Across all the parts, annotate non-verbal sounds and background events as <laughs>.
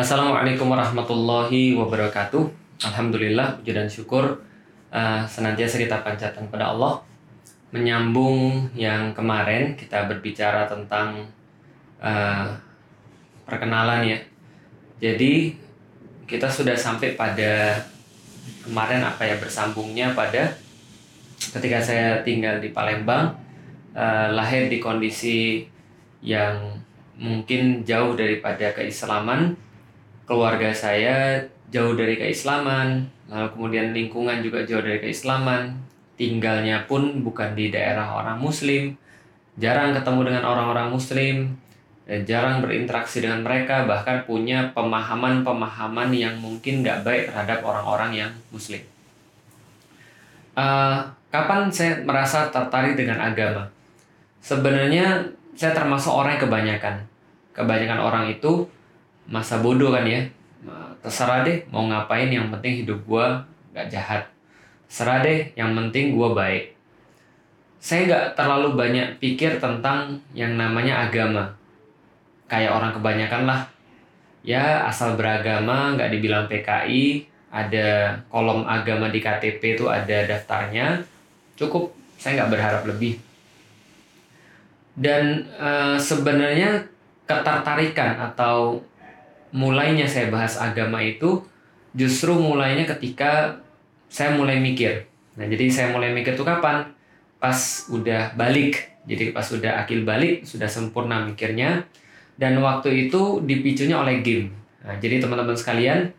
Assalamualaikum warahmatullahi wabarakatuh. Alhamdulillah, puji dan syukur uh, senantiasa kita panjatkan kepada Allah. Menyambung yang kemarin kita berbicara tentang uh, perkenalan ya. Jadi kita sudah sampai pada kemarin apa ya bersambungnya pada ketika saya tinggal di Palembang, uh, lahir di kondisi yang mungkin jauh daripada keislaman keluarga saya jauh dari keislaman, lalu kemudian lingkungan juga jauh dari keislaman, tinggalnya pun bukan di daerah orang muslim, jarang ketemu dengan orang-orang muslim, jarang berinteraksi dengan mereka, bahkan punya pemahaman-pemahaman yang mungkin nggak baik terhadap orang-orang yang muslim. Uh, kapan saya merasa tertarik dengan agama? Sebenarnya saya termasuk orang yang kebanyakan. Kebanyakan orang itu masa bodoh kan ya. Terserah deh mau ngapain yang penting hidup gue gak jahat. Terserah deh yang penting gue baik. Saya nggak terlalu banyak pikir tentang yang namanya agama. Kayak orang kebanyakan lah. Ya asal beragama nggak dibilang PKI ada kolom agama di KTP itu ada daftarnya cukup. Saya nggak berharap lebih. Dan e, sebenarnya ketertarikan atau mulainya saya bahas agama itu justru mulainya ketika saya mulai mikir. Nah, jadi saya mulai mikir itu kapan? Pas udah balik. Jadi pas udah akil balik, sudah sempurna mikirnya. Dan waktu itu dipicunya oleh game. Nah, jadi teman-teman sekalian,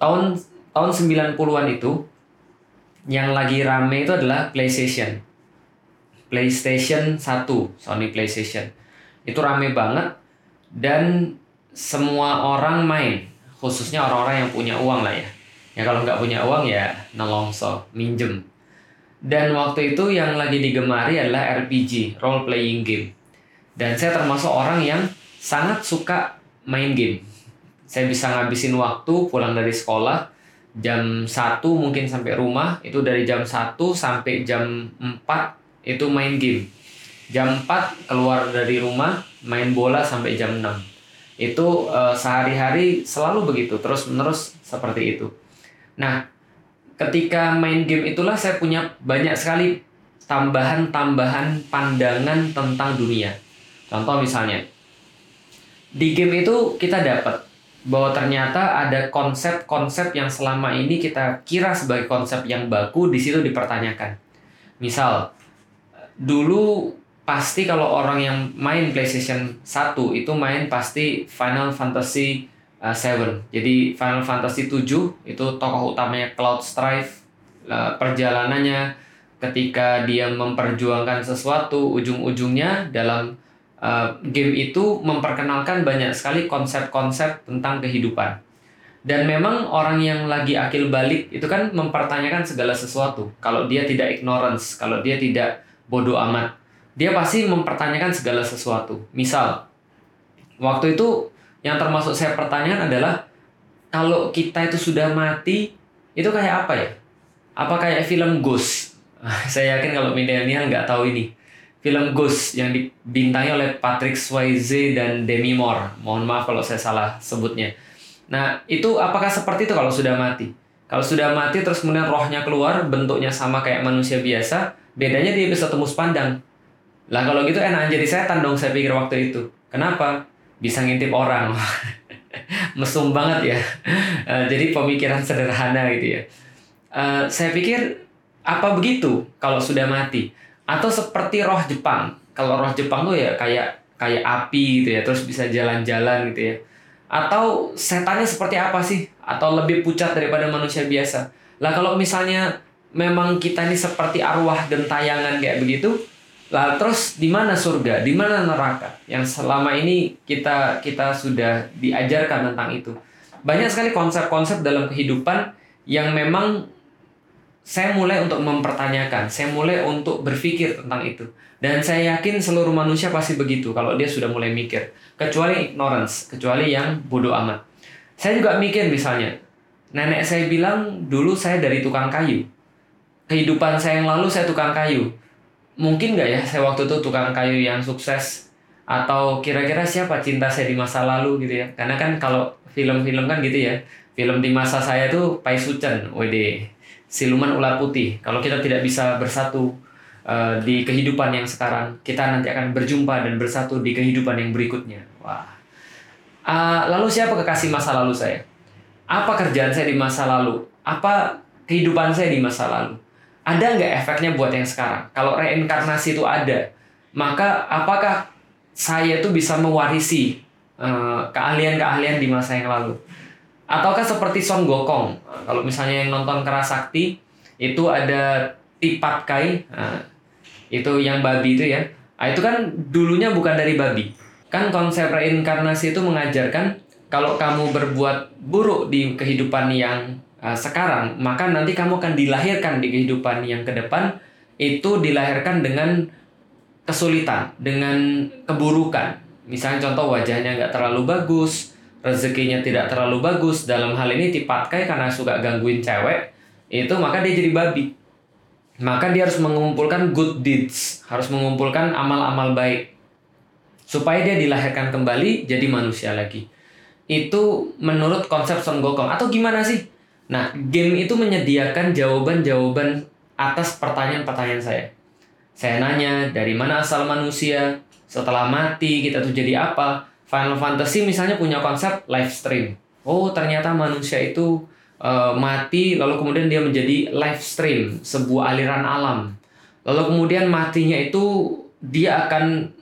tahun tahun 90-an itu yang lagi rame itu adalah PlayStation. PlayStation 1, Sony PlayStation. Itu rame banget dan semua orang main. Khususnya orang-orang yang punya uang lah ya. Ya kalau nggak punya uang ya nelongso minjem. Dan waktu itu yang lagi digemari adalah RPG role playing game. Dan saya termasuk orang yang sangat suka main game. Saya bisa ngabisin waktu pulang dari sekolah jam 1 mungkin sampai rumah itu dari jam 1 sampai jam 4 itu main game. Jam 4 keluar dari rumah main bola sampai jam 6 itu uh, sehari-hari selalu begitu terus menerus seperti itu. Nah ketika main game itulah saya punya banyak sekali tambahan-tambahan pandangan tentang dunia. Contoh misalnya di game itu kita dapat bahwa ternyata ada konsep-konsep yang selama ini kita kira sebagai konsep yang baku di situ dipertanyakan. Misal dulu pasti kalau orang yang main PlayStation 1 itu main pasti Final Fantasy uh, 7. Jadi Final Fantasy 7 itu tokoh utamanya Cloud Strife uh, perjalanannya ketika dia memperjuangkan sesuatu ujung-ujungnya dalam uh, game itu memperkenalkan banyak sekali konsep-konsep tentang kehidupan. Dan memang orang yang lagi akil balik itu kan mempertanyakan segala sesuatu. Kalau dia tidak ignorance, kalau dia tidak bodoh amat dia pasti mempertanyakan segala sesuatu. Misal, waktu itu yang termasuk saya pertanyaan adalah kalau kita itu sudah mati, itu kayak apa ya? Apa kayak film Ghost? <laughs> saya yakin kalau milenial nggak tahu ini. Film Ghost yang dibintangi oleh Patrick Swayze dan Demi Moore. Mohon maaf kalau saya salah sebutnya. Nah, itu apakah seperti itu kalau sudah mati? Kalau sudah mati terus kemudian rohnya keluar, bentuknya sama kayak manusia biasa, bedanya dia bisa tembus pandang. Lah kalau gitu enak jadi setan dong saya pikir waktu itu. Kenapa? Bisa ngintip orang. <laughs> Mesum banget ya. Uh, jadi pemikiran sederhana gitu ya. Uh, saya pikir apa begitu kalau sudah mati? Atau seperti roh Jepang. Kalau roh Jepang tuh ya kayak kayak api gitu ya, terus bisa jalan-jalan gitu ya. Atau setannya seperti apa sih? Atau lebih pucat daripada manusia biasa? Lah kalau misalnya memang kita ini seperti arwah gentayangan kayak begitu, lah terus di mana surga, di mana neraka? Yang selama ini kita kita sudah diajarkan tentang itu. Banyak sekali konsep-konsep dalam kehidupan yang memang saya mulai untuk mempertanyakan, saya mulai untuk berpikir tentang itu. Dan saya yakin seluruh manusia pasti begitu kalau dia sudah mulai mikir. Kecuali ignorance, kecuali yang bodoh amat. Saya juga mikir misalnya, nenek saya bilang dulu saya dari tukang kayu. Kehidupan saya yang lalu saya tukang kayu mungkin nggak ya saya waktu itu tukang kayu yang sukses? Atau kira-kira siapa cinta saya di masa lalu gitu ya? Karena kan kalau film-film kan gitu ya film di masa saya tuh Pai Sucen WD siluman ular putih. Kalau kita tidak bisa bersatu uh, di kehidupan yang sekarang kita nanti akan berjumpa dan bersatu di kehidupan yang berikutnya. Wah. Uh, lalu siapa kekasih masa lalu saya? Apa kerjaan saya di masa lalu? Apa kehidupan saya di masa lalu ada nggak efeknya buat yang sekarang kalau reinkarnasi itu ada maka apakah saya itu bisa mewarisi uh, keahlian-keahlian di masa yang lalu. Ataukah seperti Son Gokong, uh, kalau misalnya yang nonton Kerasakti itu ada Tipat Kai, uh, itu yang babi itu ya. Nah, itu kan dulunya bukan dari babi. Kan konsep reinkarnasi itu mengajarkan kalau kamu berbuat buruk di kehidupan yang uh, sekarang, maka nanti kamu akan dilahirkan di kehidupan yang ke depan itu dilahirkan dengan kesulitan, dengan keburukan. Misalnya contoh wajahnya nggak terlalu bagus, rezekinya tidak terlalu bagus. Dalam hal ini Tipatkai karena suka gangguin cewek, itu maka dia jadi babi. Maka dia harus mengumpulkan good deeds, harus mengumpulkan amal-amal baik. Supaya dia dilahirkan kembali jadi manusia lagi. Itu menurut konsep Son Gokong. Atau gimana sih? Nah, game itu menyediakan jawaban-jawaban atas pertanyaan-pertanyaan saya saya nanya dari mana asal manusia, setelah mati kita tuh jadi apa. Final Fantasy misalnya punya konsep live stream. Oh ternyata manusia itu uh, mati lalu kemudian dia menjadi live stream sebuah aliran alam. Lalu kemudian matinya itu dia akan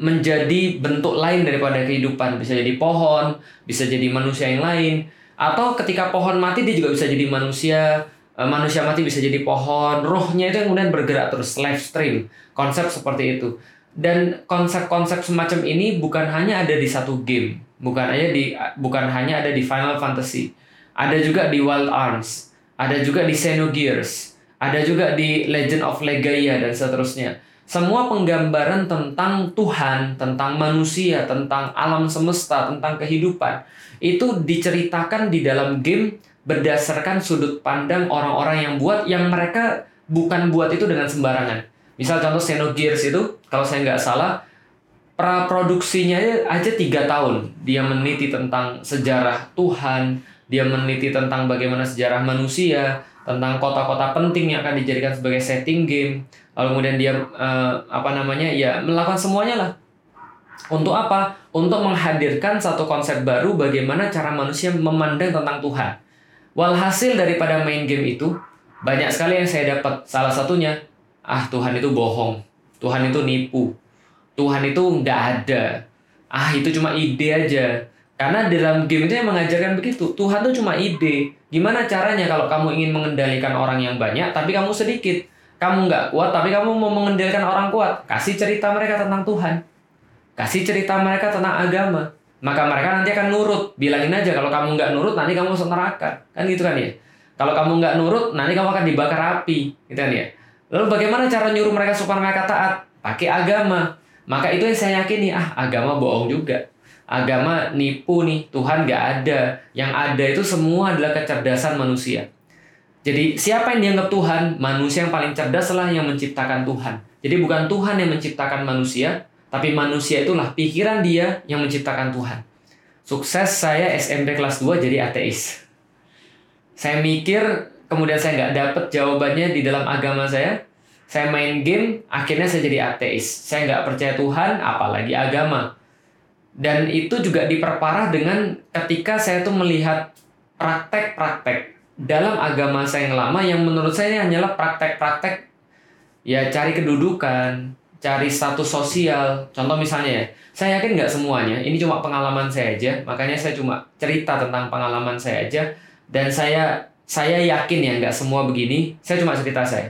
menjadi bentuk lain daripada kehidupan. Bisa jadi pohon, bisa jadi manusia yang lain. Atau ketika pohon mati dia juga bisa jadi manusia, Eh, manusia mati bisa jadi pohon, rohnya itu yang kemudian bergerak terus live stream, konsep seperti itu. Dan konsep-konsep semacam ini bukan hanya ada di satu game, bukan hanya di bukan hanya ada di Final Fantasy, ada juga di Wild Arms, ada juga di Xenogears, ada juga di Legend of Legaia dan seterusnya. Semua penggambaran tentang Tuhan, tentang manusia, tentang alam semesta, tentang kehidupan itu diceritakan di dalam game berdasarkan sudut pandang orang-orang yang buat yang mereka bukan buat itu dengan sembarangan. Misal contoh Xenogears itu, kalau saya nggak salah, pra produksinya aja tiga tahun. Dia meneliti tentang sejarah Tuhan, dia meneliti tentang bagaimana sejarah manusia, tentang kota-kota penting yang akan dijadikan sebagai setting game. Lalu kemudian dia uh, apa namanya ya melakukan semuanya lah. Untuk apa? Untuk menghadirkan satu konsep baru bagaimana cara manusia memandang tentang Tuhan. Walhasil daripada main game itu, banyak sekali yang saya dapat. Salah satunya, ah Tuhan itu bohong. Tuhan itu nipu. Tuhan itu nggak ada. Ah itu cuma ide aja. Karena dalam game itu yang mengajarkan begitu. Tuhan itu cuma ide. Gimana caranya kalau kamu ingin mengendalikan orang yang banyak, tapi kamu sedikit. Kamu nggak kuat, tapi kamu mau mengendalikan orang kuat. Kasih cerita mereka tentang Tuhan. Kasih cerita mereka tentang agama maka mereka nanti akan nurut. Bilangin aja kalau kamu nggak nurut nanti kamu masuk neraka. Kan gitu kan ya. Kalau kamu nggak nurut nanti kamu akan dibakar api, gitu kan ya. Lalu bagaimana cara nyuruh mereka supaya mereka taat? Pakai agama. Maka itu yang saya yakini, ah agama bohong juga. Agama nipu nih, Tuhan nggak ada. Yang ada itu semua adalah kecerdasan manusia. Jadi siapa yang dianggap Tuhan? Manusia yang paling cerdas lah yang menciptakan Tuhan. Jadi bukan Tuhan yang menciptakan manusia, tapi manusia itulah pikiran dia yang menciptakan Tuhan. Sukses saya SMP kelas 2 jadi ateis. Saya mikir, kemudian saya nggak dapet jawabannya di dalam agama saya. Saya main game, akhirnya saya jadi ateis. Saya nggak percaya Tuhan, apalagi agama. Dan itu juga diperparah dengan ketika saya tuh melihat praktek-praktek dalam agama saya yang lama yang menurut saya hanyalah praktek-praktek ya cari kedudukan, cari status sosial. Contoh misalnya ya, saya yakin nggak semuanya. Ini cuma pengalaman saya aja. Makanya saya cuma cerita tentang pengalaman saya aja. Dan saya saya yakin ya nggak semua begini. Saya cuma cerita saya.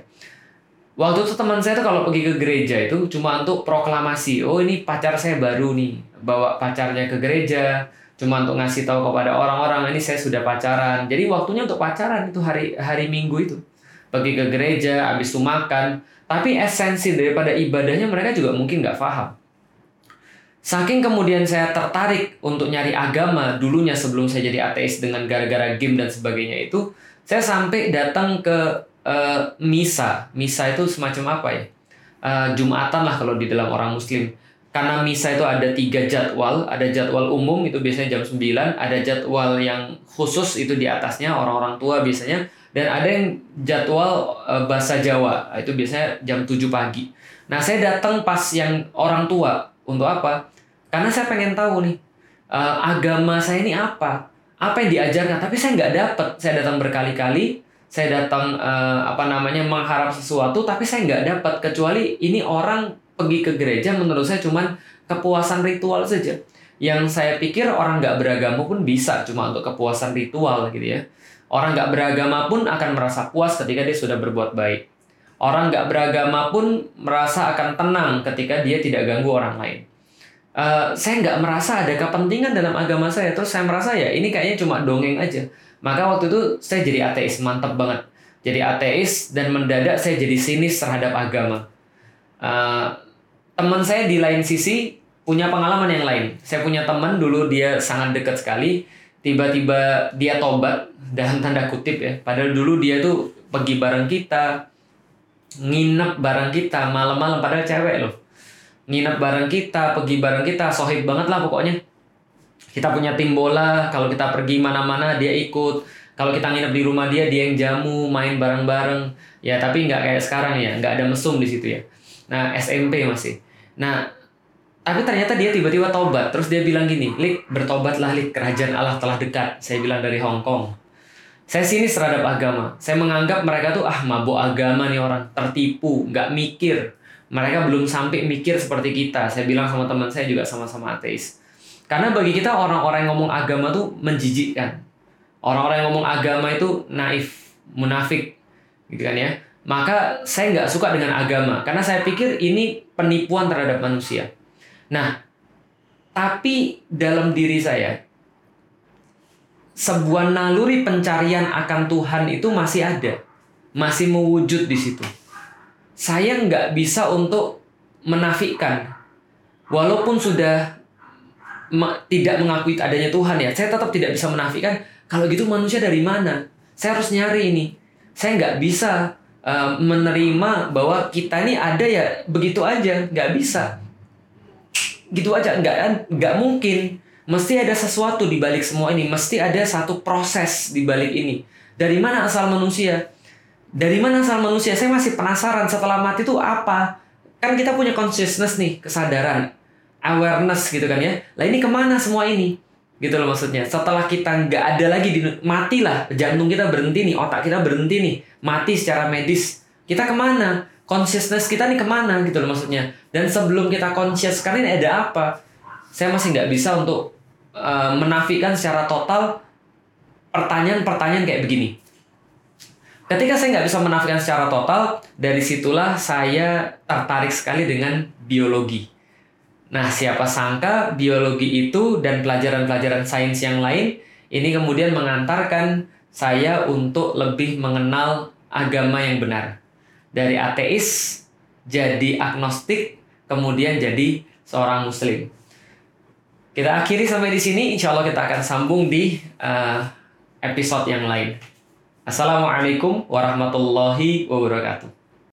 Waktu itu teman saya tuh kalau pergi ke gereja itu cuma untuk proklamasi. Oh ini pacar saya baru nih, bawa pacarnya ke gereja. Cuma untuk ngasih tahu kepada orang-orang ini saya sudah pacaran. Jadi waktunya untuk pacaran itu hari hari Minggu itu. Pergi ke gereja, habis itu makan, tapi esensi daripada ibadahnya mereka juga mungkin nggak paham. Saking kemudian saya tertarik untuk nyari agama dulunya sebelum saya jadi ateis dengan gara-gara game dan sebagainya itu, saya sampai datang ke uh, misa. Misa itu semacam apa ya? Uh, Jumatan lah kalau di dalam orang Muslim. Karena misa itu ada tiga jadwal, ada jadwal umum itu biasanya jam 9, ada jadwal yang khusus itu di atasnya orang-orang tua biasanya, dan ada yang jadwal uh, bahasa Jawa, itu biasanya jam 7 pagi. Nah saya datang pas yang orang tua, untuk apa? Karena saya pengen tahu nih, uh, agama saya ini apa? Apa yang diajarkan? Tapi saya nggak dapet, saya datang berkali-kali, saya datang uh, apa namanya mengharap sesuatu, tapi saya nggak dapat kecuali ini orang pergi ke gereja menurut saya cuman kepuasan ritual saja. Yang saya pikir orang nggak beragama pun bisa cuma untuk kepuasan ritual gitu ya. Orang nggak beragama pun akan merasa puas ketika dia sudah berbuat baik. Orang nggak beragama pun merasa akan tenang ketika dia tidak ganggu orang lain. Uh, saya nggak merasa ada kepentingan dalam agama saya terus saya merasa ya ini kayaknya cuma dongeng aja maka waktu itu saya jadi ateis mantap banget jadi ateis dan mendadak saya jadi sinis terhadap agama uh, teman saya di lain sisi punya pengalaman yang lain. Saya punya teman dulu dia sangat dekat sekali, tiba-tiba dia tobat <laughs> dalam tanda kutip ya. Padahal dulu dia tuh pergi bareng kita, nginep bareng kita malam-malam padahal cewek loh. Nginep bareng kita, pergi bareng kita, sohib banget lah pokoknya. Kita punya tim bola, kalau kita pergi mana-mana dia ikut. Kalau kita nginep di rumah dia, dia yang jamu, main bareng-bareng. Ya tapi nggak kayak sekarang ya, nggak ada mesum di situ ya. Nah SMP masih. Nah tapi ternyata dia tiba-tiba tobat. Terus dia bilang gini, Lik bertobatlah Lik, kerajaan Allah telah dekat. Saya bilang dari Hong Kong. Saya sini terhadap agama. Saya menganggap mereka tuh ah mabuk agama nih orang, tertipu, nggak mikir. Mereka belum sampai mikir seperti kita. Saya bilang sama teman saya juga sama-sama ateis. Karena bagi kita orang-orang yang ngomong agama tuh menjijikkan. Orang-orang yang ngomong agama itu naif, munafik, gitu kan ya maka saya nggak suka dengan agama karena saya pikir ini penipuan terhadap manusia. Nah, tapi dalam diri saya sebuah naluri pencarian akan Tuhan itu masih ada, masih mewujud di situ. Saya nggak bisa untuk menafikan, walaupun sudah tidak mengakui adanya Tuhan ya, saya tetap tidak bisa menafikan. Kalau gitu manusia dari mana? Saya harus nyari ini. Saya nggak bisa uh, menerima bahwa kita ini ada ya begitu aja nggak bisa. Gitu aja nggak nggak mungkin. Mesti ada sesuatu di balik semua ini mesti ada satu proses di balik ini. Dari mana asal manusia? Dari mana asal manusia? Saya masih penasaran setelah mati itu apa? Kan kita punya consciousness nih kesadaran awareness gitu kan ya. Lah ini ke mana semua ini gitu loh maksudnya. Setelah kita nggak ada lagi di mati lah jantung kita berhenti nih otak kita berhenti nih. Mati secara medis. Kita ke mana? Consciousness kita nih ke mana? Gitu loh maksudnya. Dan sebelum kita conscious kan ini ada apa? Saya masih nggak bisa untuk uh, menafikan secara total pertanyaan-pertanyaan kayak begini. Ketika saya nggak bisa menafikan secara total dari situlah saya tertarik sekali dengan biologi Nah, siapa sangka biologi itu dan pelajaran-pelajaran sains yang lain ini kemudian mengantarkan saya untuk lebih mengenal agama yang benar. Dari ateis jadi agnostik, kemudian jadi seorang muslim. Kita akhiri sampai di sini, insya Allah kita akan sambung di uh, episode yang lain. Assalamualaikum warahmatullahi wabarakatuh.